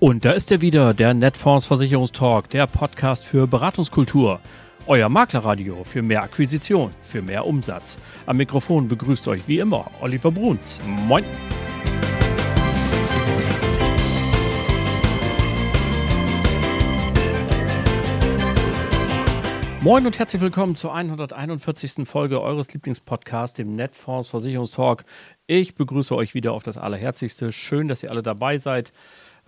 Und da ist er wieder, der Netfonds Versicherungstalk, der Podcast für Beratungskultur. Euer Maklerradio für mehr Akquisition, für mehr Umsatz. Am Mikrofon begrüßt euch wie immer Oliver Bruns. Moin! Moin und herzlich willkommen zur 141. Folge eures Lieblingspodcasts, dem Netfonds Versicherungstalk. Ich begrüße euch wieder auf das Allerherzigste. Schön, dass ihr alle dabei seid.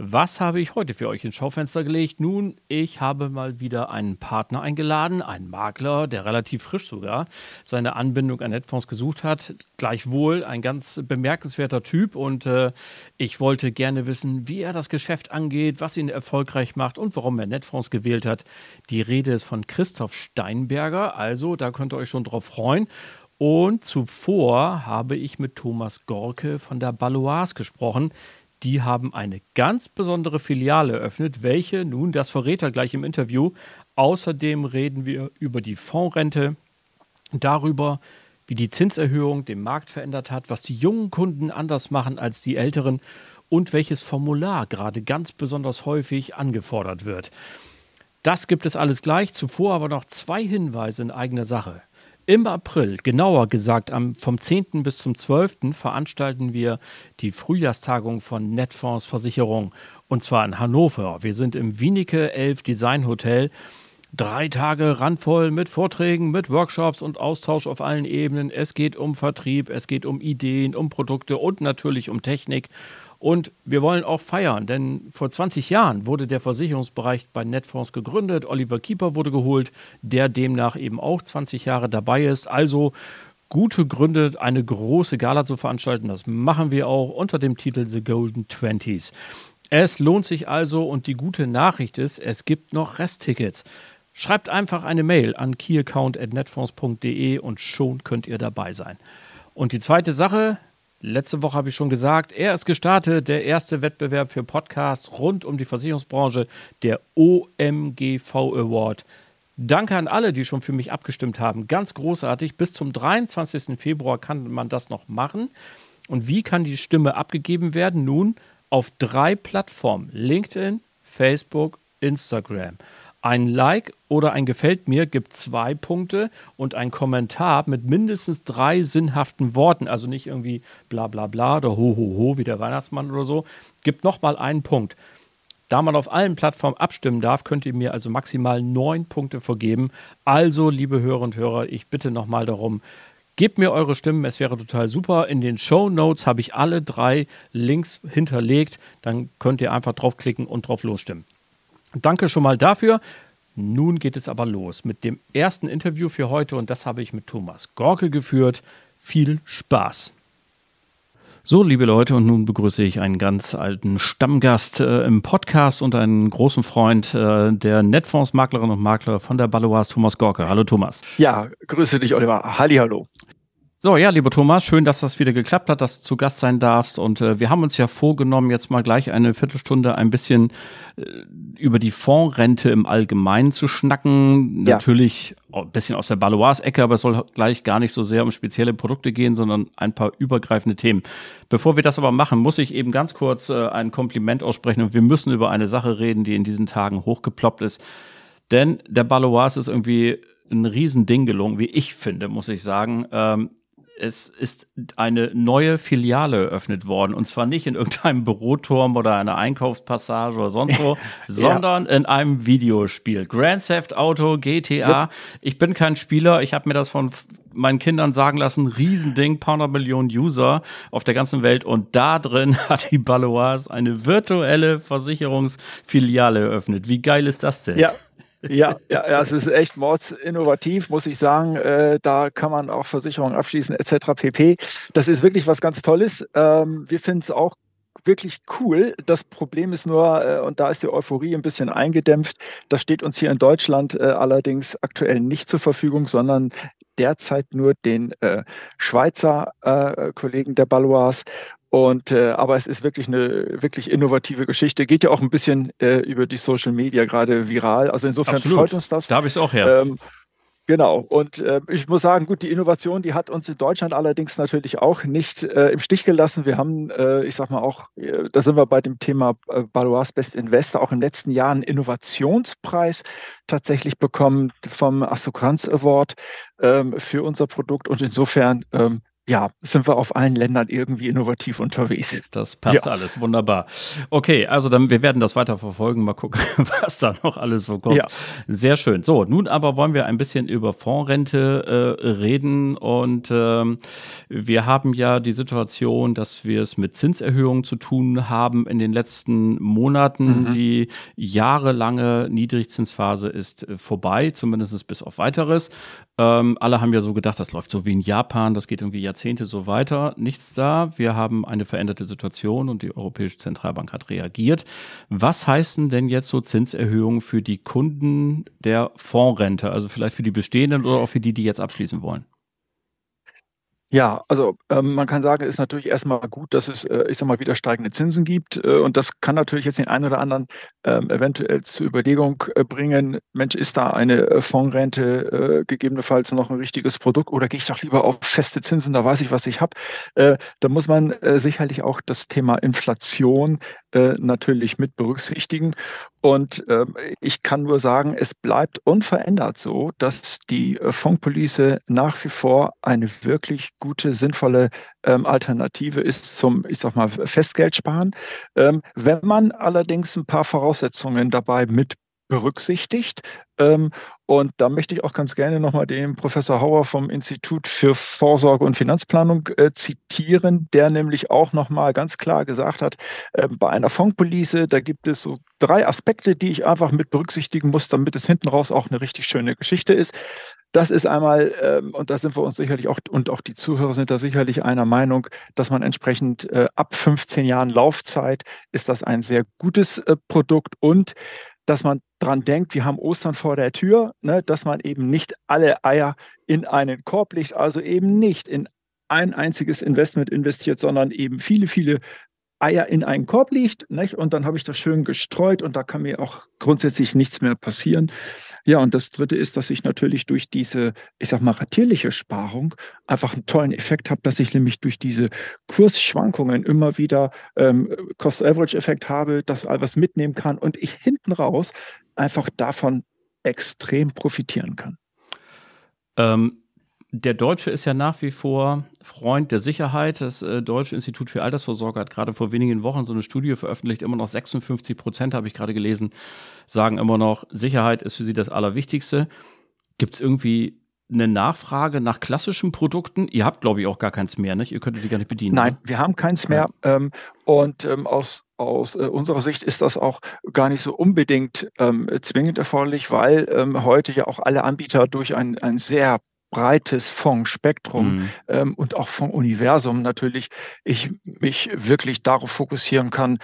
Was habe ich heute für euch ins Schaufenster gelegt? Nun, ich habe mal wieder einen Partner eingeladen, einen Makler, der relativ frisch sogar seine Anbindung an Netfonds gesucht hat. Gleichwohl ein ganz bemerkenswerter Typ und äh, ich wollte gerne wissen, wie er das Geschäft angeht, was ihn erfolgreich macht und warum er Netfonds gewählt hat. Die Rede ist von Christoph Steinberger, also da könnt ihr euch schon drauf freuen. Und zuvor habe ich mit Thomas Gorke von der Baloise gesprochen die haben eine ganz besondere Filiale eröffnet, welche nun, das verrät er gleich im Interview. Außerdem reden wir über die Fondsrente, darüber, wie die Zinserhöhung den Markt verändert hat, was die jungen Kunden anders machen als die älteren und welches Formular gerade ganz besonders häufig angefordert wird. Das gibt es alles gleich, zuvor aber noch zwei Hinweise in eigener Sache. Im April, genauer gesagt am, vom 10. bis zum 12. veranstalten wir die Frühjahrstagung von Netfonds Versicherung und zwar in Hannover. Wir sind im Wienicke 11 Design Hotel. Drei Tage randvoll mit Vorträgen, mit Workshops und Austausch auf allen Ebenen. Es geht um Vertrieb, es geht um Ideen, um Produkte und natürlich um Technik. Und wir wollen auch feiern, denn vor 20 Jahren wurde der Versicherungsbereich bei Netfonds gegründet. Oliver Kieper wurde geholt, der demnach eben auch 20 Jahre dabei ist. Also gute Gründe, eine große Gala zu veranstalten. Das machen wir auch unter dem Titel The Golden Twenties. Es lohnt sich also und die gute Nachricht ist, es gibt noch Resttickets. Schreibt einfach eine Mail an keyaccount.netfonds.de und schon könnt ihr dabei sein. Und die zweite Sache, Letzte Woche habe ich schon gesagt, er ist gestartet, der erste Wettbewerb für Podcasts rund um die Versicherungsbranche, der OMGV Award. Danke an alle, die schon für mich abgestimmt haben. Ganz großartig. Bis zum 23. Februar kann man das noch machen. Und wie kann die Stimme abgegeben werden? Nun auf drei Plattformen: LinkedIn, Facebook, Instagram. Ein Like oder ein Gefällt mir gibt zwei Punkte und ein Kommentar mit mindestens drei sinnhaften Worten, also nicht irgendwie bla bla bla oder ho ho ho wie der Weihnachtsmann oder so, gibt nochmal einen Punkt. Da man auf allen Plattformen abstimmen darf, könnt ihr mir also maximal neun Punkte vergeben. Also, liebe Hörer und Hörer, ich bitte nochmal darum, gebt mir eure Stimmen, es wäre total super. In den Show Notes habe ich alle drei Links hinterlegt. Dann könnt ihr einfach draufklicken und drauf losstimmen. Danke schon mal dafür. Nun geht es aber los mit dem ersten Interview für heute und das habe ich mit Thomas Gorke geführt. Viel Spaß! So, liebe Leute, und nun begrüße ich einen ganz alten Stammgast äh, im Podcast und einen großen Freund äh, der Netfonds-Maklerinnen und Makler von der Baloise, Thomas Gorke. Hallo Thomas. Ja, grüße dich, Oliver. Halli, hallo. So, ja, lieber Thomas, schön, dass das wieder geklappt hat, dass du zu Gast sein darfst. Und äh, wir haben uns ja vorgenommen, jetzt mal gleich eine Viertelstunde ein bisschen äh, über die Fondsrente im Allgemeinen zu schnacken. Ja. Natürlich ein bisschen aus der Balois-Ecke, aber es soll gleich gar nicht so sehr um spezielle Produkte gehen, sondern ein paar übergreifende Themen. Bevor wir das aber machen, muss ich eben ganz kurz äh, ein Kompliment aussprechen und wir müssen über eine Sache reden, die in diesen Tagen hochgeploppt ist. Denn der Balois ist irgendwie ein Riesending gelungen, wie ich finde, muss ich sagen. Ähm, es ist eine neue Filiale eröffnet worden. Und zwar nicht in irgendeinem Büroturm oder einer Einkaufspassage oder sonst wo, sondern in einem Videospiel. Grand Theft Auto, GTA. Yep. Ich bin kein Spieler. Ich habe mir das von meinen Kindern sagen lassen, Riesending, paar hundert Millionen User auf der ganzen Welt. Und da drin hat die Baloise eine virtuelle Versicherungsfiliale eröffnet. Wie geil ist das denn? Ja, ja, ja, ja, es ist echt mordsinnovativ, muss ich sagen. Äh, da kann man auch Versicherungen abschließen, etc. pp. Das ist wirklich was ganz Tolles. Ähm, wir finden es auch wirklich cool. Das Problem ist nur, äh, und da ist die Euphorie ein bisschen eingedämpft, das steht uns hier in Deutschland äh, allerdings aktuell nicht zur Verfügung, sondern derzeit nur den äh, Schweizer äh, Kollegen der Balois. Und äh, aber es ist wirklich eine wirklich innovative Geschichte. Geht ja auch ein bisschen äh, über die Social Media gerade viral. Also insofern Absolut. freut uns das. Da habe ich es auch her. Ähm, Genau. Und äh, ich muss sagen, gut, die Innovation, die hat uns in Deutschland allerdings natürlich auch nicht äh, im Stich gelassen. Wir haben, äh, ich sag mal auch, äh, da sind wir bei dem Thema äh, Balois Best Investor, auch im letzten Jahr einen Innovationspreis tatsächlich bekommen vom Assokranz Award ähm, für unser Produkt. Und insofern ähm, ja, sind wir auf allen Ländern irgendwie innovativ unterwegs. Das passt ja. alles, wunderbar. Okay, also dann, wir werden das weiter verfolgen, mal gucken, was da noch alles so kommt. Ja. Sehr schön. So, nun aber wollen wir ein bisschen über Fondsrente äh, reden und ähm, wir haben ja die Situation, dass wir es mit Zinserhöhungen zu tun haben in den letzten Monaten. Mhm. Die jahrelange Niedrigzinsphase ist äh, vorbei, zumindest bis auf weiteres. Ähm, alle haben ja so gedacht, das läuft so wie in Japan, das geht irgendwie Jahrzehnte so weiter. Nichts da. Wir haben eine veränderte Situation und die Europäische Zentralbank hat reagiert. Was heißen denn jetzt so Zinserhöhungen für die Kunden der Fondsrente? Also vielleicht für die bestehenden oder auch für die, die jetzt abschließen wollen? Ja, also ähm, man kann sagen, es ist natürlich erstmal gut, dass es, äh, ich sag mal, wieder steigende Zinsen gibt. Äh, und das kann natürlich jetzt den einen oder anderen ähm, eventuell zur Überlegung äh, bringen, Mensch, ist da eine äh, Fondsrente äh, gegebenenfalls noch ein richtiges Produkt oder gehe ich doch lieber auf feste Zinsen, da weiß ich, was ich habe. Äh, da muss man sicherlich auch das Thema Inflation äh, natürlich mit berücksichtigen. Und äh, ich kann nur sagen, es bleibt unverändert so, dass die äh, nach wie vor eine wirklich gute, sinnvolle ähm, Alternative ist zum, ich sag mal, Festgeldsparen. Ähm, wenn man allerdings ein paar Voraussetzungen dabei mit berücksichtigt. Ähm, und da möchte ich auch ganz gerne nochmal den Professor Hauer vom Institut für Vorsorge und Finanzplanung äh, zitieren, der nämlich auch nochmal ganz klar gesagt hat, äh, bei einer Fondspolice, da gibt es so drei Aspekte, die ich einfach mit berücksichtigen muss, damit es hinten raus auch eine richtig schöne Geschichte ist. Das ist einmal, ähm, und da sind wir uns sicherlich auch, und auch die Zuhörer sind da sicherlich einer Meinung, dass man entsprechend äh, ab 15 Jahren Laufzeit ist das ein sehr gutes äh, Produkt und dass man dran denkt, wir haben Ostern vor der Tür, ne, dass man eben nicht alle Eier in einen Korb legt, also eben nicht in ein einziges Investment investiert, sondern eben viele, viele Eier in einen Korb liegt. Nicht? Und dann habe ich das schön gestreut und da kann mir auch grundsätzlich nichts mehr passieren. Ja, und das Dritte ist, dass ich natürlich durch diese, ich sag mal, ratierliche Sparung einfach einen tollen Effekt habe, dass ich nämlich durch diese Kursschwankungen immer wieder ähm, Cost-Average-Effekt habe, dass all was mitnehmen kann und ich hinten raus einfach davon extrem profitieren kann. Ähm, der Deutsche ist ja nach wie vor Freund der Sicherheit. Das äh, Deutsche Institut für Altersvorsorge hat gerade vor wenigen Wochen so eine Studie veröffentlicht. Immer noch 56 Prozent, habe ich gerade gelesen, sagen immer noch, Sicherheit ist für sie das Allerwichtigste. Gibt es irgendwie eine Nachfrage nach klassischen Produkten? Ihr habt, glaube ich, auch gar keins mehr, nicht? Ihr könntet die gar nicht bedienen. Nein, oder? wir haben keins mehr. Ja. Ähm, und ähm, aus, aus äh, unserer Sicht ist das auch gar nicht so unbedingt ähm, zwingend erforderlich, weil ähm, heute ja auch alle Anbieter durch ein, ein sehr breites Fondsspektrum mhm. ähm, und auch Fondsuniversum natürlich ich mich wirklich darauf fokussieren kann,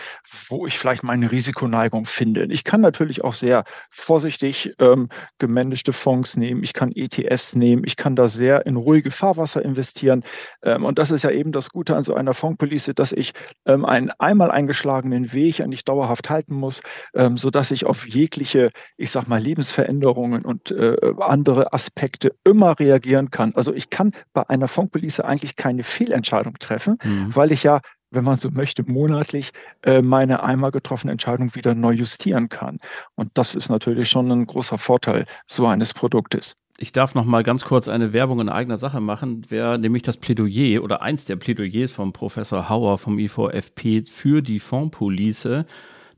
wo ich vielleicht meine Risikoneigung finde. Ich kann natürlich auch sehr vorsichtig ähm, gemanagte Fonds nehmen, ich kann ETFs nehmen, ich kann da sehr in ruhige Fahrwasser investieren. Ähm, und das ist ja eben das Gute an so einer Fondspolice, dass ich ähm, einen einmal eingeschlagenen Weg nicht dauerhaft halten muss, ähm, sodass ich auf jegliche, ich sag mal, Lebensveränderungen und äh, andere Aspekte immer reagieren reagieren kann. Also ich kann bei einer Fondspolice eigentlich keine Fehlentscheidung treffen, mhm. weil ich ja wenn man so möchte, monatlich äh, meine einmal getroffene Entscheidung wieder neu justieren kann. Und das ist natürlich schon ein großer Vorteil so eines Produktes. Ich darf noch mal ganz kurz eine Werbung in eigener Sache machen. Wer nämlich das Plädoyer oder eins der Plädoyers vom Professor Hauer vom IVFP für die Fondspolice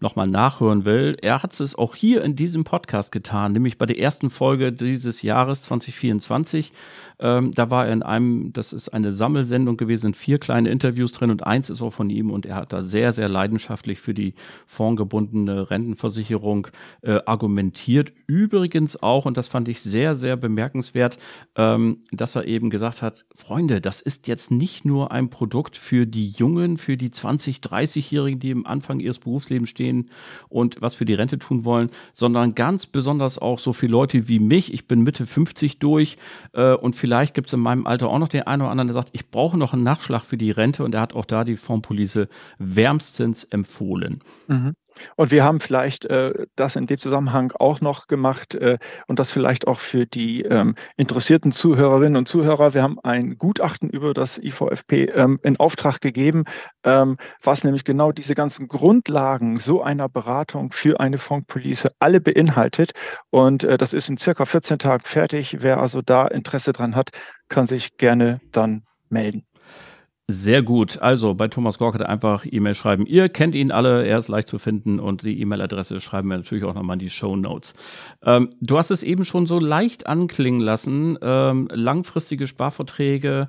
nochmal nachhören will, er hat es auch hier in diesem Podcast getan, nämlich bei der ersten Folge dieses Jahres 2024. Ähm, da war er in einem, das ist eine Sammelsendung gewesen, vier kleine Interviews drin und eins ist auch von ihm und er hat da sehr, sehr leidenschaftlich für die fondgebundene Rentenversicherung äh, argumentiert. Übrigens auch, und das fand ich sehr, sehr bemerkenswert, ähm, dass er eben gesagt hat, Freunde, das ist jetzt nicht nur ein Produkt für die Jungen, für die 20, 30-Jährigen, die im Anfang ihres Berufslebens stehen und was für die Rente tun wollen, sondern ganz besonders auch so für Leute wie mich. Ich bin Mitte 50 durch äh, und vielleicht vielleicht gibt es in meinem Alter auch noch den einen oder anderen, der sagt, ich brauche noch einen Nachschlag für die Rente und er hat auch da die Fondspolice wärmstens empfohlen. Mhm. Und wir haben vielleicht äh, das in dem Zusammenhang auch noch gemacht äh, und das vielleicht auch für die ähm, interessierten Zuhörerinnen und Zuhörer. Wir haben ein Gutachten über das IVFP ähm, in Auftrag gegeben, ähm, was nämlich genau diese ganzen Grundlagen so einer Beratung für eine Fondspolice alle beinhaltet. Und äh, das ist in circa 14 Tagen fertig. Wer also da Interesse dran hat, kann sich gerne dann melden. Sehr gut. Also bei Thomas Gorkert einfach E-Mail schreiben. Ihr kennt ihn alle, er ist leicht zu finden und die E-Mail-Adresse schreiben wir natürlich auch nochmal in die Show Notes. Ähm, du hast es eben schon so leicht anklingen lassen. Ähm, langfristige Sparverträge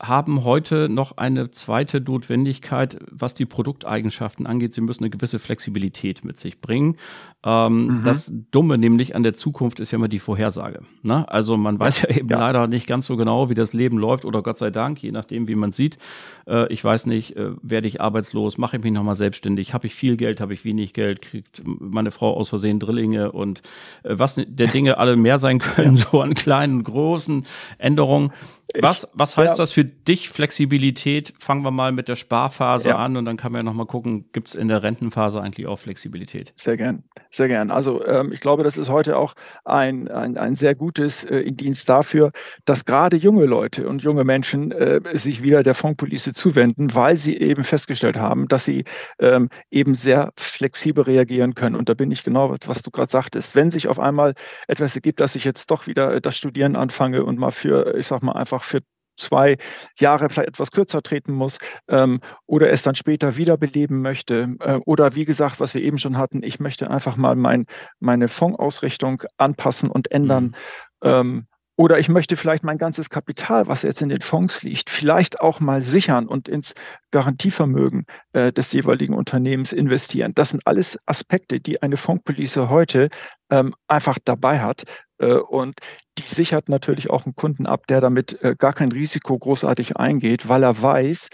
haben heute noch eine zweite Notwendigkeit, was die Produkteigenschaften angeht. Sie müssen eine gewisse Flexibilität mit sich bringen. Ähm, mhm. Das Dumme nämlich an der Zukunft ist ja immer die Vorhersage. Ne? Also man weiß ja eben ja. leider nicht ganz so genau, wie das Leben läuft oder Gott sei Dank, je nachdem, wie man sieht. Äh, ich weiß nicht, äh, werde ich arbeitslos, mache ich mich nochmal selbstständig, habe ich viel Geld, habe ich wenig Geld, kriegt meine Frau aus Versehen Drillinge und äh, was der Dinge alle mehr sein können, so an kleinen, großen Änderungen. Was, was heißt ja. das für dich, Flexibilität? Fangen wir mal mit der Sparphase ja. an und dann kann man ja nochmal gucken, gibt es in der Rentenphase eigentlich auch Flexibilität? Sehr gern, sehr gern. Also ähm, ich glaube, das ist heute auch ein, ein, ein sehr gutes äh, Indienst dafür, dass gerade junge Leute und junge Menschen äh, sich wieder der Fondspolice zuwenden, weil sie eben festgestellt haben, dass sie ähm, eben sehr flexibel reagieren können. Und da bin ich genau, was du gerade sagtest. Wenn sich auf einmal etwas ergibt, dass ich jetzt doch wieder das Studieren anfange und mal für, ich sag mal, einfach einfach für zwei Jahre vielleicht etwas kürzer treten muss ähm, oder es dann später wiederbeleben möchte. Äh, oder wie gesagt, was wir eben schon hatten, ich möchte einfach mal mein, meine Fondsausrichtung anpassen und ändern. Mhm. Ähm, oder ich möchte vielleicht mein ganzes Kapital, was jetzt in den Fonds liegt, vielleicht auch mal sichern und ins Garantievermögen äh, des jeweiligen Unternehmens investieren. Das sind alles Aspekte, die eine Fondspolice heute ähm, einfach dabei hat. Äh, und die sichert natürlich auch einen Kunden ab, der damit äh, gar kein Risiko großartig eingeht, weil er weiß,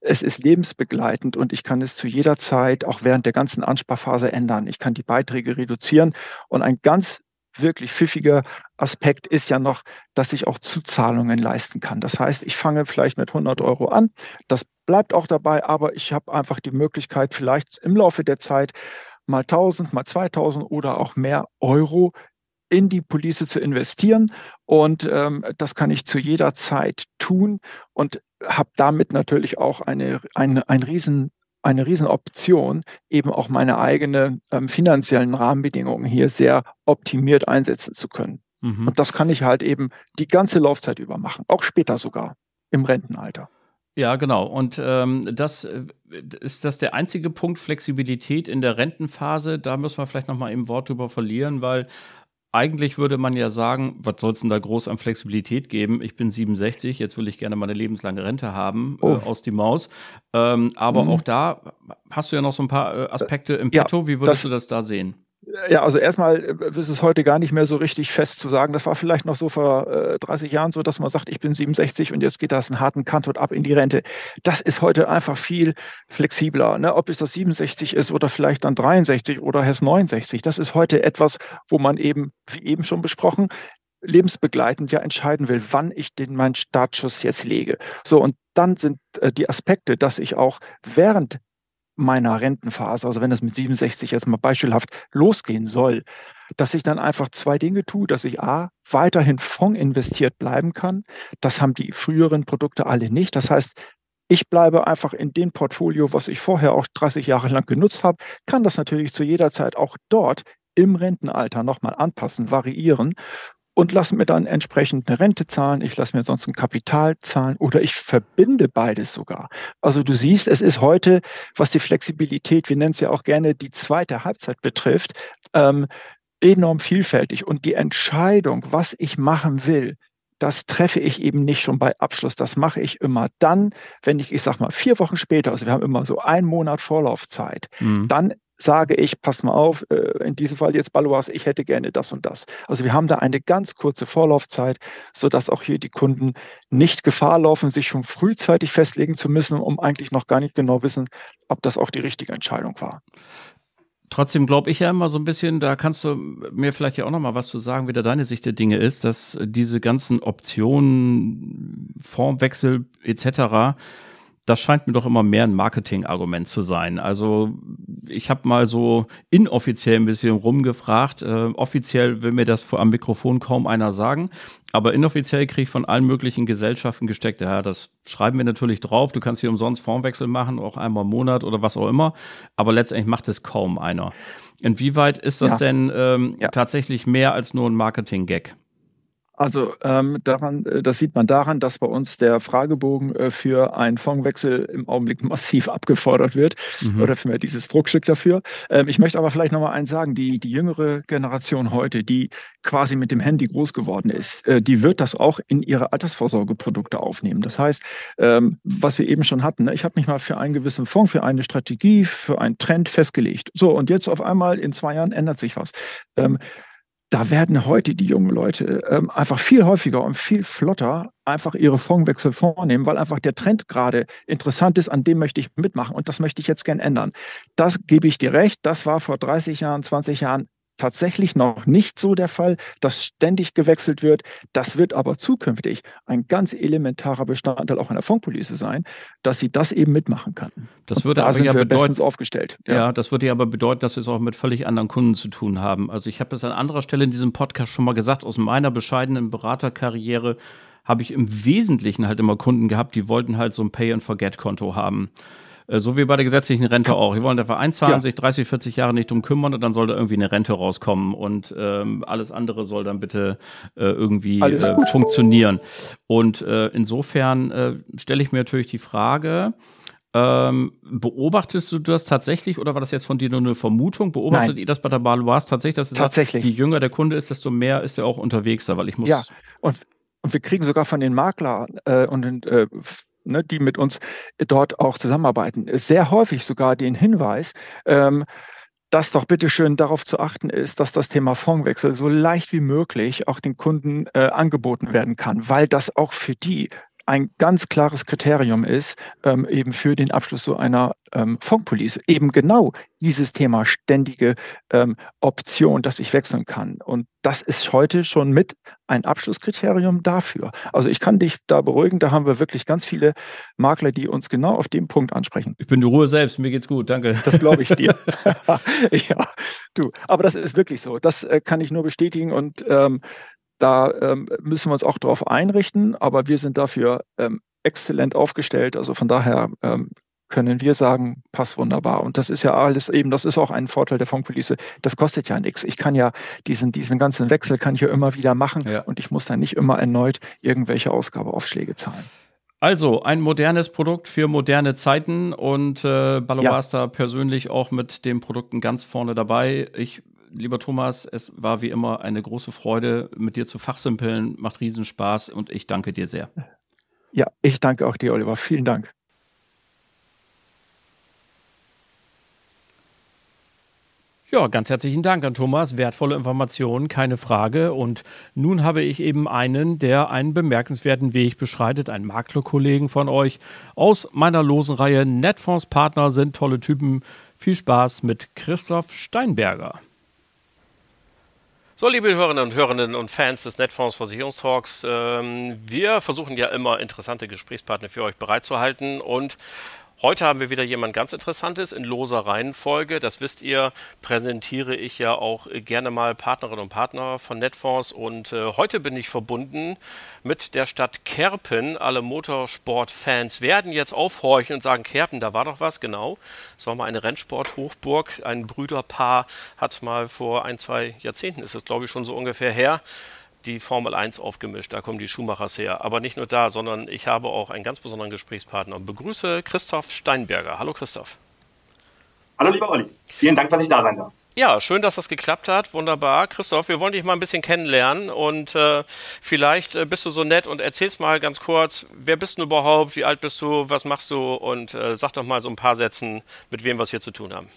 es ist lebensbegleitend und ich kann es zu jeder Zeit, auch während der ganzen Ansparphase ändern. Ich kann die Beiträge reduzieren und ein ganz wirklich pfiffiger Aspekt ist ja noch, dass ich auch Zuzahlungen leisten kann. Das heißt, ich fange vielleicht mit 100 Euro an, das bleibt auch dabei, aber ich habe einfach die Möglichkeit, vielleicht im Laufe der Zeit mal 1000, mal 2000 oder auch mehr Euro in die Police zu investieren. Und ähm, das kann ich zu jeder Zeit tun und habe damit natürlich auch eine, eine, ein riesen eine Riesenoption, eben auch meine eigenen ähm, finanziellen Rahmenbedingungen hier sehr optimiert einsetzen zu können. Mhm. Und das kann ich halt eben die ganze Laufzeit über machen, auch später sogar im Rentenalter. Ja, genau. Und ähm, das äh, ist das der einzige Punkt Flexibilität in der Rentenphase. Da müssen wir vielleicht noch mal im Wort drüber verlieren, weil eigentlich würde man ja sagen, was soll es denn da groß an Flexibilität geben? Ich bin 67, jetzt will ich gerne meine lebenslange Rente haben äh, aus die Maus. Ähm, aber mhm. auch da hast du ja noch so ein paar äh, Aspekte im Petto. Wie würdest das, du das da sehen? Ja, also erstmal äh, ist es heute gar nicht mehr so richtig fest zu sagen. Das war vielleicht noch so vor äh, 30 Jahren so, dass man sagt, ich bin 67 und jetzt geht das einen harten Kantort ab in die Rente. Das ist heute einfach viel flexibler. Ne? Ob es das 67 ist oder vielleicht dann 63 oder erst 69. Das ist heute etwas, wo man eben, wie eben schon besprochen, lebensbegleitend ja entscheiden will, wann ich den meinen Startschuss jetzt lege. So, und dann sind äh, die Aspekte, dass ich auch während meiner Rentenphase, also wenn das mit 67 jetzt mal beispielhaft losgehen soll, dass ich dann einfach zwei Dinge tue, dass ich A, weiterhin Fonds investiert bleiben kann. Das haben die früheren Produkte alle nicht. Das heißt, ich bleibe einfach in dem Portfolio, was ich vorher auch 30 Jahre lang genutzt habe, kann das natürlich zu jeder Zeit auch dort im Rentenalter nochmal anpassen, variieren und lasse mir dann entsprechend eine Rente zahlen, ich lasse mir sonst ein Kapital zahlen oder ich verbinde beides sogar. Also du siehst, es ist heute, was die Flexibilität, wir nennen es ja auch gerne die zweite Halbzeit betrifft, ähm, enorm vielfältig. Und die Entscheidung, was ich machen will, das treffe ich eben nicht schon bei Abschluss. Das mache ich immer dann, wenn ich, ich sag mal, vier Wochen später, also wir haben immer so einen Monat Vorlaufzeit, mhm. dann sage ich, pass mal auf, äh, in diesem Fall jetzt Balois, ich hätte gerne das und das. Also wir haben da eine ganz kurze Vorlaufzeit, sodass auch hier die Kunden nicht Gefahr laufen, sich schon frühzeitig festlegen zu müssen, um eigentlich noch gar nicht genau wissen, ob das auch die richtige Entscheidung war. Trotzdem glaube ich ja immer so ein bisschen, da kannst du mir vielleicht ja auch noch mal was zu sagen, wie da deine Sicht der Dinge ist, dass diese ganzen Optionen, Formwechsel etc., das scheint mir doch immer mehr ein Marketing-Argument zu sein. Also ich habe mal so inoffiziell ein bisschen rumgefragt. Äh, offiziell will mir das am Mikrofon kaum einer sagen, aber inoffiziell kriege ich von allen möglichen Gesellschaften gesteckt. Ja, das schreiben wir natürlich drauf. Du kannst hier umsonst Formwechsel machen, auch einmal im Monat oder was auch immer. Aber letztendlich macht es kaum einer. Inwieweit ist das ja. denn ähm, ja. tatsächlich mehr als nur ein Marketing-Gag? Also ähm, daran, äh, das sieht man daran, dass bei uns der Fragebogen äh, für einen Fondswechsel im Augenblick massiv abgefordert wird mhm. oder für dieses Druckstück dafür. Ähm, ich möchte aber vielleicht noch mal eins sagen: Die die jüngere Generation heute, die quasi mit dem Handy groß geworden ist, äh, die wird das auch in ihre Altersvorsorgeprodukte aufnehmen. Das heißt, ähm, was wir eben schon hatten, ne, ich habe mich mal für einen gewissen Fonds, für eine Strategie, für einen Trend festgelegt. So und jetzt auf einmal in zwei Jahren ändert sich was. Ähm, da werden heute die jungen Leute ähm, einfach viel häufiger und viel flotter einfach ihre Fondswechsel vornehmen, weil einfach der Trend gerade interessant ist, an dem möchte ich mitmachen und das möchte ich jetzt gern ändern. Das gebe ich dir recht, das war vor 30 Jahren, 20 Jahren tatsächlich noch nicht so der Fall, dass ständig gewechselt wird. Das wird aber zukünftig ein ganz elementarer Bestandteil auch einer Fondspolice sein, dass sie das eben mitmachen kann. Das würde da aber sind ja wir bedeuten, bestens aufgestellt. Ja. ja, das würde ja aber bedeuten, dass wir es auch mit völlig anderen Kunden zu tun haben. Also ich habe das an anderer Stelle in diesem Podcast schon mal gesagt, aus meiner bescheidenen Beraterkarriere habe ich im Wesentlichen halt immer Kunden gehabt, die wollten halt so ein Pay-and-Forget-Konto haben. Äh, so wie bei der gesetzlichen Rente auch. Die wollen einfach einzahlen, ja. sich 30, 40 Jahre nicht drum kümmern und dann soll da irgendwie eine Rente rauskommen und ähm, alles andere soll dann bitte äh, irgendwie äh, funktionieren. Und äh, insofern äh, stelle ich mir natürlich die Frage, ähm, beobachtest du das tatsächlich oder war das jetzt von dir nur eine Vermutung? Beobachtet Nein. ihr das bei der Baluas tatsächlich, dass tatsächlich. Sagt, je jünger der Kunde ist, desto mehr ist er auch unterwegs da, weil ich muss. Ja, und, und wir kriegen sogar von den Maklern äh, und den äh, ne, die mit uns dort auch zusammenarbeiten, sehr häufig sogar den Hinweis, ähm, dass doch bitte schön darauf zu achten ist, dass das Thema Fondswechsel so leicht wie möglich auch den Kunden äh, angeboten werden kann, weil das auch für die ein ganz klares Kriterium ist, ähm, eben für den Abschluss so einer ähm, Fondspolice. Eben genau dieses Thema ständige ähm, Option, dass ich wechseln kann. Und das ist heute schon mit ein Abschlusskriterium dafür. Also ich kann dich da beruhigen, da haben wir wirklich ganz viele Makler, die uns genau auf dem Punkt ansprechen. Ich bin die Ruhe selbst, mir geht's gut, danke. Das glaube ich dir. ja, du, aber das ist wirklich so. Das äh, kann ich nur bestätigen und ähm, da ähm, müssen wir uns auch darauf einrichten, aber wir sind dafür ähm, exzellent aufgestellt. Also von daher ähm, können wir sagen, passt wunderbar. Und das ist ja alles eben, das ist auch ein Vorteil der Funkpolice. Das kostet ja nichts. Ich kann ja diesen, diesen ganzen Wechsel kann ich ja immer wieder machen ja. und ich muss dann nicht immer erneut irgendwelche Ausgabeaufschläge zahlen. Also ein modernes Produkt für moderne Zeiten und äh, Ballobasta ja. persönlich auch mit den Produkten ganz vorne dabei. Ich lieber Thomas, es war wie immer eine große Freude, mit dir zu fachsimpeln. Macht Riesenspaß und ich danke dir sehr. Ja, ich danke auch dir, Oliver. Vielen Dank. Ja, ganz herzlichen Dank an Thomas. Wertvolle Informationen, keine Frage. Und nun habe ich eben einen, der einen bemerkenswerten Weg beschreitet, einen Maklerkollegen von euch aus meiner losen Reihe. Netfonds Partner sind tolle Typen. Viel Spaß mit Christoph Steinberger. So, liebe Hörerinnen und Hörerinnen und Fans des Netfonds Versicherungstalks, ähm, wir versuchen ja immer interessante Gesprächspartner für euch bereitzuhalten und Heute haben wir wieder jemand ganz Interessantes in loser Reihenfolge. Das wisst ihr, präsentiere ich ja auch gerne mal Partnerinnen und Partner von Netfonds. Und äh, heute bin ich verbunden mit der Stadt Kerpen. Alle Motorsportfans werden jetzt aufhorchen und sagen, Kerpen, da war doch was, genau. Es war mal eine Rennsport-Hochburg. Ein Brüderpaar hat mal vor ein, zwei Jahrzehnten, ist es glaube ich schon so ungefähr her, die Formel 1 aufgemischt. Da kommen die Schumachers her. Aber nicht nur da, sondern ich habe auch einen ganz besonderen Gesprächspartner und begrüße Christoph Steinberger. Hallo Christoph. Hallo lieber Olli. Vielen Dank, dass ich da sein darf. Ja, schön, dass das geklappt hat. Wunderbar. Christoph, wir wollen dich mal ein bisschen kennenlernen und äh, vielleicht äh, bist du so nett und erzählst mal ganz kurz, wer bist du überhaupt, wie alt bist du, was machst du und äh, sag doch mal so ein paar Sätzen, mit wem wir es hier zu tun haben.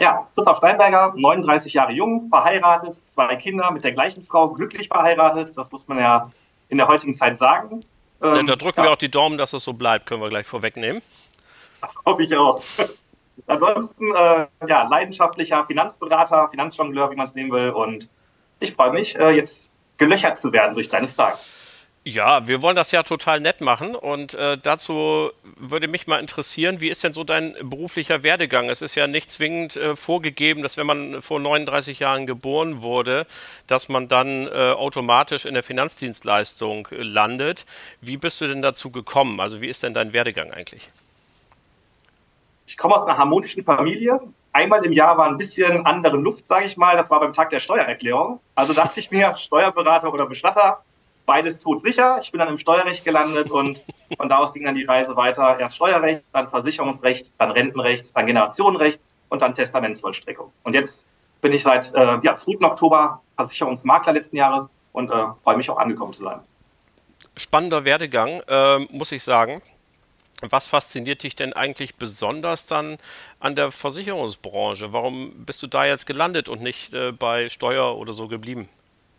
Ja, Christoph Steinberger, 39 Jahre jung, verheiratet, zwei Kinder mit der gleichen Frau, glücklich verheiratet. Das muss man ja in der heutigen Zeit sagen. Ähm, da drücken ja. wir auch die Daumen, dass es so bleibt, können wir gleich vorwegnehmen. Das hoffe ich auch. Ansonsten, äh, ja, leidenschaftlicher Finanzberater, Finanzjongleur, wie man es nehmen will. Und ich freue mich, äh, jetzt gelöchert zu werden durch deine Fragen. Ja, wir wollen das ja total nett machen und äh, dazu würde mich mal interessieren, wie ist denn so dein beruflicher Werdegang? Es ist ja nicht zwingend äh, vorgegeben, dass wenn man vor 39 Jahren geboren wurde, dass man dann äh, automatisch in der Finanzdienstleistung landet. Wie bist du denn dazu gekommen? Also wie ist denn dein Werdegang eigentlich? Ich komme aus einer harmonischen Familie. Einmal im Jahr war ein bisschen andere Luft, sage ich mal. Das war beim Tag der Steuererklärung. Also dachte ich mir, Steuerberater oder Bestatter, beides todsicher. Ich bin dann im Steuerrecht gelandet und von da aus ging dann die Reise weiter. Erst Steuerrecht, dann Versicherungsrecht, dann Rentenrecht, dann Generationenrecht und dann Testamentsvollstreckung. Und jetzt bin ich seit äh, ja, 2. Oktober Versicherungsmakler letzten Jahres und äh, freue mich auch angekommen zu sein. Spannender Werdegang, äh, muss ich sagen. Was fasziniert dich denn eigentlich besonders dann an der Versicherungsbranche? Warum bist du da jetzt gelandet und nicht äh, bei Steuer oder so geblieben?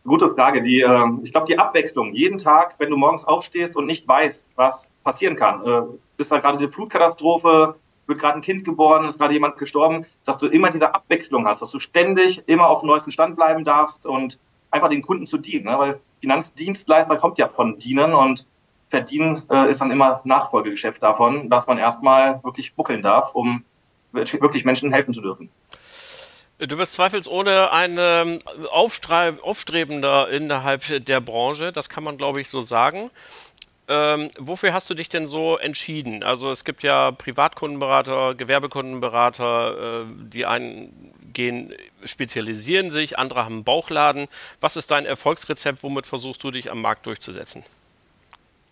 Gute Frage. Die, äh, ich glaube, die Abwechslung, jeden Tag, wenn du morgens aufstehst und nicht weißt, was passieren kann, äh, ist da gerade eine Flutkatastrophe, wird gerade ein Kind geboren, ist gerade jemand gestorben, dass du immer diese Abwechslung hast, dass du ständig immer auf dem neuesten Stand bleiben darfst und einfach den Kunden zu dienen. Ne? Weil Finanzdienstleister kommt ja von Dienen und Verdienen äh, ist dann immer Nachfolgegeschäft davon, dass man erstmal wirklich buckeln darf, um wirklich Menschen helfen zu dürfen. Du bist zweifelsohne ein ähm, Aufstrebender innerhalb der Branche, das kann man, glaube ich, so sagen. Ähm, wofür hast du dich denn so entschieden? Also es gibt ja Privatkundenberater, Gewerbekundenberater, äh, die einen gehen, spezialisieren sich, andere haben einen Bauchladen. Was ist dein Erfolgsrezept? Womit versuchst du dich am Markt durchzusetzen?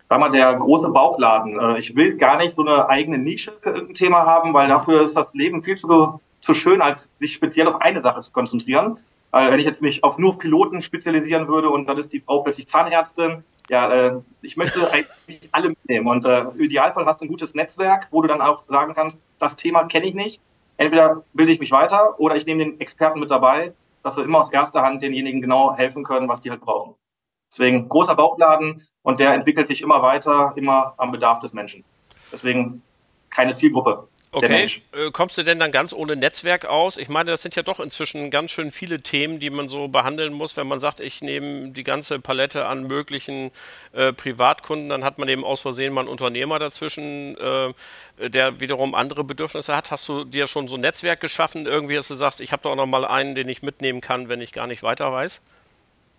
Sag mal, der große Bauchladen. Äh, ich will gar nicht so eine eigene Nische für irgendein Thema haben, weil dafür ist das Leben viel zu zu schön, als sich speziell auf eine Sache zu konzentrieren. Äh, wenn ich jetzt mich auf nur auf Piloten spezialisieren würde und dann ist die Frau plötzlich Zahnärztin, ja, äh, ich möchte eigentlich alle mitnehmen. Und äh, im Idealfall hast du ein gutes Netzwerk, wo du dann auch sagen kannst, das Thema kenne ich nicht. Entweder bilde ich mich weiter oder ich nehme den Experten mit dabei, dass wir immer aus erster Hand denjenigen genau helfen können, was die halt brauchen. Deswegen großer Bauchladen und der entwickelt sich immer weiter, immer am Bedarf des Menschen. Deswegen keine Zielgruppe. Okay, äh, kommst du denn dann ganz ohne Netzwerk aus? Ich meine, das sind ja doch inzwischen ganz schön viele Themen, die man so behandeln muss. Wenn man sagt, ich nehme die ganze Palette an möglichen äh, Privatkunden, dann hat man eben aus Versehen mal einen Unternehmer dazwischen, äh, der wiederum andere Bedürfnisse hat. Hast du dir schon so ein Netzwerk geschaffen, irgendwie, dass du sagst, ich habe doch noch mal einen, den ich mitnehmen kann, wenn ich gar nicht weiter weiß?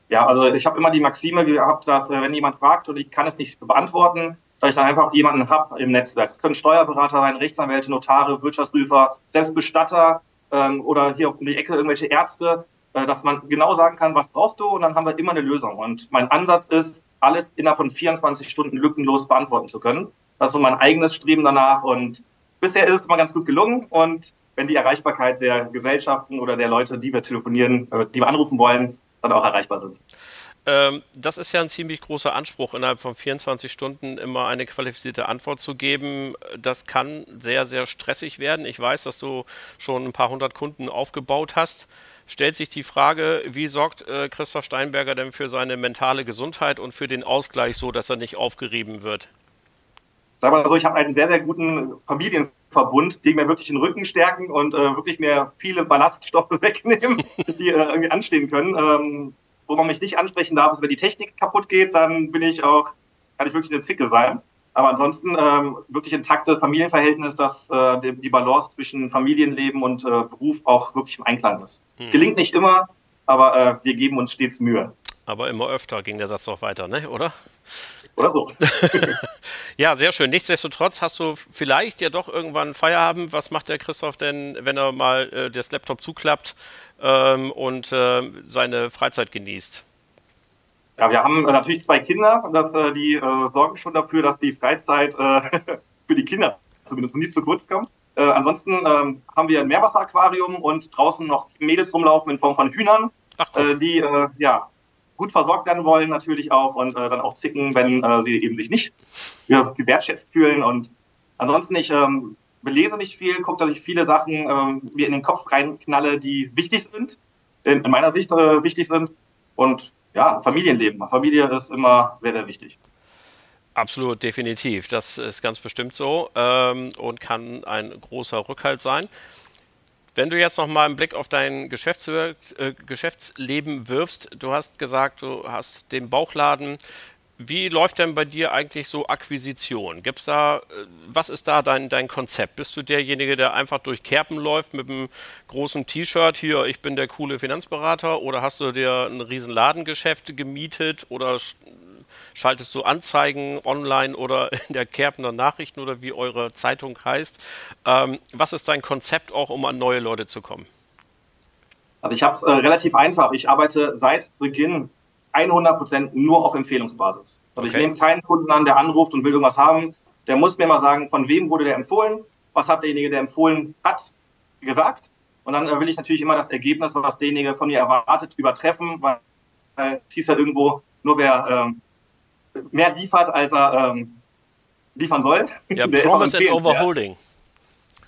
Ja, also ich habe immer die Maxime gehabt, dass äh, wenn jemand fragt und ich kann es nicht beantworten, dass ich dann einfach jemanden habe im Netzwerk. Es können Steuerberater sein, Rechtsanwälte, Notare, Wirtschaftsprüfer, selbst Bestatter ähm, oder hier um die Ecke irgendwelche Ärzte, äh, dass man genau sagen kann, was brauchst du und dann haben wir immer eine Lösung. Und mein Ansatz ist, alles innerhalb von 24 Stunden lückenlos beantworten zu können. Das ist so mein eigenes Streben danach und bisher ist es immer ganz gut gelungen und wenn die Erreichbarkeit der Gesellschaften oder der Leute, die wir telefonieren, äh, die wir anrufen wollen, dann auch erreichbar sind. Ähm, das ist ja ein ziemlich großer Anspruch, innerhalb von 24 Stunden immer eine qualifizierte Antwort zu geben. Das kann sehr, sehr stressig werden. Ich weiß, dass du schon ein paar hundert Kunden aufgebaut hast. Stellt sich die Frage, wie sorgt äh, Christoph Steinberger denn für seine mentale Gesundheit und für den Ausgleich so, dass er nicht aufgerieben wird? Sag mal so, ich habe einen sehr, sehr guten Familienverbund, die mir wirklich den Rücken stärken und äh, wirklich mir viele Ballaststoffe wegnehmen, die äh, irgendwie anstehen können. Ähm, wo man mich nicht ansprechen darf, ist, wenn die Technik kaputt geht, dann bin ich auch, kann ich wirklich eine Zicke sein. Aber ansonsten ähm, wirklich intaktes Familienverhältnis, dass äh, die, die, Balance zwischen Familienleben und äh, Beruf auch wirklich im Einklang ist. Es hm. gelingt nicht immer, aber äh, wir geben uns stets Mühe. Aber immer öfter ging der Satz noch weiter, ne? oder? Oder so. ja, sehr schön. Nichtsdestotrotz hast du vielleicht ja doch irgendwann Feierabend. Was macht der Christoph denn, wenn er mal äh, das Laptop zuklappt ähm, und äh, seine Freizeit genießt? Ja, wir haben äh, natürlich zwei Kinder, das, äh, die äh, sorgen schon dafür, dass die Freizeit für die Kinder zumindest nicht zu kurz kommt. ansonsten ähm, haben wir ein Meerwasseraquarium und draußen noch Mädels rumlaufen in Form von Hühnern, Ach, die ja gut versorgt werden wollen natürlich auch und äh, dann auch zicken, wenn äh, sie eben sich nicht gewertschätzt fühlen. Und ansonsten, ich ähm, belese nicht viel, gucke, dass ich viele Sachen ähm, mir in den Kopf reinknalle, die wichtig sind, in, in meiner Sicht äh, wichtig sind. Und ja, Familienleben. Familie ist immer sehr, sehr wichtig. Absolut, definitiv. Das ist ganz bestimmt so ähm, und kann ein großer Rückhalt sein. Wenn du jetzt noch mal einen Blick auf dein Geschäfts äh, Geschäftsleben wirfst, du hast gesagt, du hast den Bauchladen. Wie läuft denn bei dir eigentlich so Akquisition? Gibt's da, äh, was ist da dein, dein Konzept? Bist du derjenige, der einfach durch Kerpen läuft mit einem großen T-Shirt, hier, ich bin der coole Finanzberater, oder hast du dir ein riesen Ladengeschäft gemietet oder schaltest du Anzeigen online oder in der Kerpener Nachrichten oder wie eure Zeitung heißt? Ähm, was ist dein Konzept auch, um an neue Leute zu kommen? Also ich habe es äh, relativ einfach. Ich arbeite seit Beginn 100 Prozent nur auf Empfehlungsbasis. Also okay. ich nehme keinen Kunden an, der anruft und will irgendwas haben. Der muss mir mal sagen, von wem wurde der empfohlen, was hat derjenige, der empfohlen hat, gesagt. Und dann äh, will ich natürlich immer das Ergebnis, was derjenige von mir erwartet, übertreffen, weil es hieß ja irgendwo, nur wer ähm, mehr liefert, als er ähm, liefern soll. Ja, Promise and Overholding.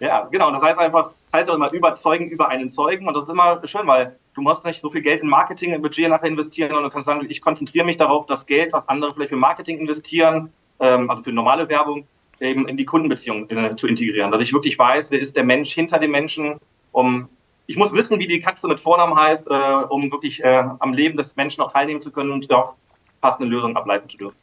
Ja, genau. Das heißt einfach, heißt auch immer überzeugen über einen Zeugen. Und das ist immer schön, weil du musst nicht so viel Geld in Marketing, in Budget nachher investieren, und du kannst sagen, ich konzentriere mich darauf, das Geld, was andere vielleicht für Marketing investieren, ähm, also für normale Werbung, eben in die Kundenbeziehung äh, zu integrieren. Dass ich wirklich weiß, wer ist der Mensch hinter dem Menschen, um ich muss wissen, wie die Katze mit Vornamen heißt, äh, um wirklich äh, am Leben des Menschen auch teilnehmen zu können und auch passende Lösungen ableiten zu dürfen.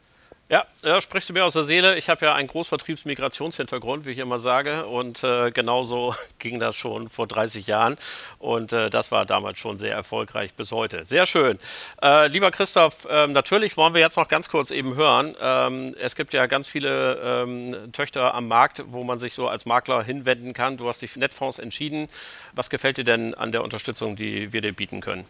Ja, ja, sprichst du mir aus der Seele. Ich habe ja einen Großvertriebsmigrationshintergrund, wie ich immer sage. Und äh, genauso ging das schon vor 30 Jahren. Und äh, das war damals schon sehr erfolgreich bis heute. Sehr schön. Äh, lieber Christoph, ähm, natürlich wollen wir jetzt noch ganz kurz eben hören. Ähm, es gibt ja ganz viele ähm, Töchter am Markt, wo man sich so als Makler hinwenden kann. Du hast dich für Netfonds entschieden. Was gefällt dir denn an der Unterstützung, die wir dir bieten können?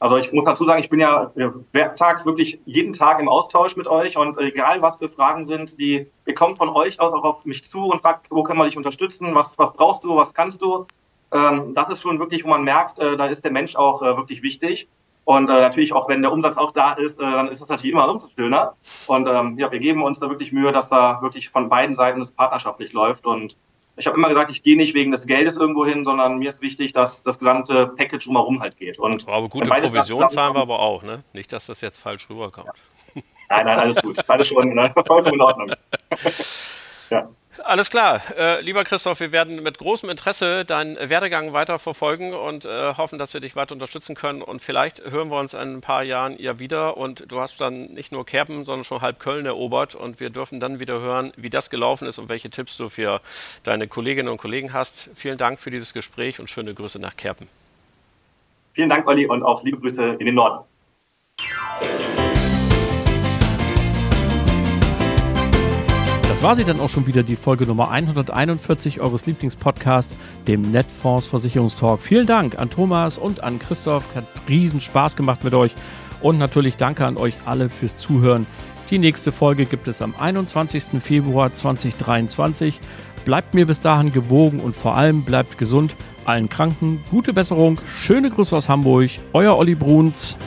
Also ich muss dazu sagen, ich bin ja werktags wirklich jeden Tag im Austausch mit euch und egal was für Fragen sind, die ihr kommt von euch aus auch auf mich zu und fragt, wo können wir dich unterstützen, was, was brauchst du, was kannst du. Ähm, das ist schon wirklich, wo man merkt, äh, da ist der Mensch auch äh, wirklich wichtig. Und äh, natürlich auch, wenn der Umsatz auch da ist, äh, dann ist das natürlich immer umso schöner. Und ähm, ja, wir geben uns da wirklich Mühe, dass da wirklich von beiden Seiten es partnerschaftlich läuft und ich habe immer gesagt, ich gehe nicht wegen des Geldes irgendwo hin, sondern mir ist wichtig, dass das gesamte Package drumherum halt geht. Und aber gute Provision zahlen wir aber auch, ne? Nicht, dass das jetzt falsch rüberkommt. Ja. Nein, nein, alles gut. Das ist alles schon ne? vollkommen in Ordnung. ja. Alles klar. Äh, lieber Christoph, wir werden mit großem Interesse deinen Werdegang weiter verfolgen und äh, hoffen, dass wir dich weiter unterstützen können. Und vielleicht hören wir uns in ein paar Jahren ja wieder. Und du hast dann nicht nur Kerpen, sondern schon halb Köln erobert. Und wir dürfen dann wieder hören, wie das gelaufen ist und welche Tipps du für deine Kolleginnen und Kollegen hast. Vielen Dank für dieses Gespräch und schöne Grüße nach Kerpen. Vielen Dank, Olli, und auch liebe Grüße in den Norden. War sie dann auch schon wieder, die Folge Nummer 141 eures Lieblingspodcasts, dem Netfonds Versicherungstalk. Vielen Dank an Thomas und an Christoph. Hat riesen Spaß gemacht mit euch. Und natürlich danke an euch alle fürs Zuhören. Die nächste Folge gibt es am 21. Februar 2023. Bleibt mir bis dahin gewogen und vor allem bleibt gesund. Allen Kranken gute Besserung. Schöne Grüße aus Hamburg. Euer Olli Bruns.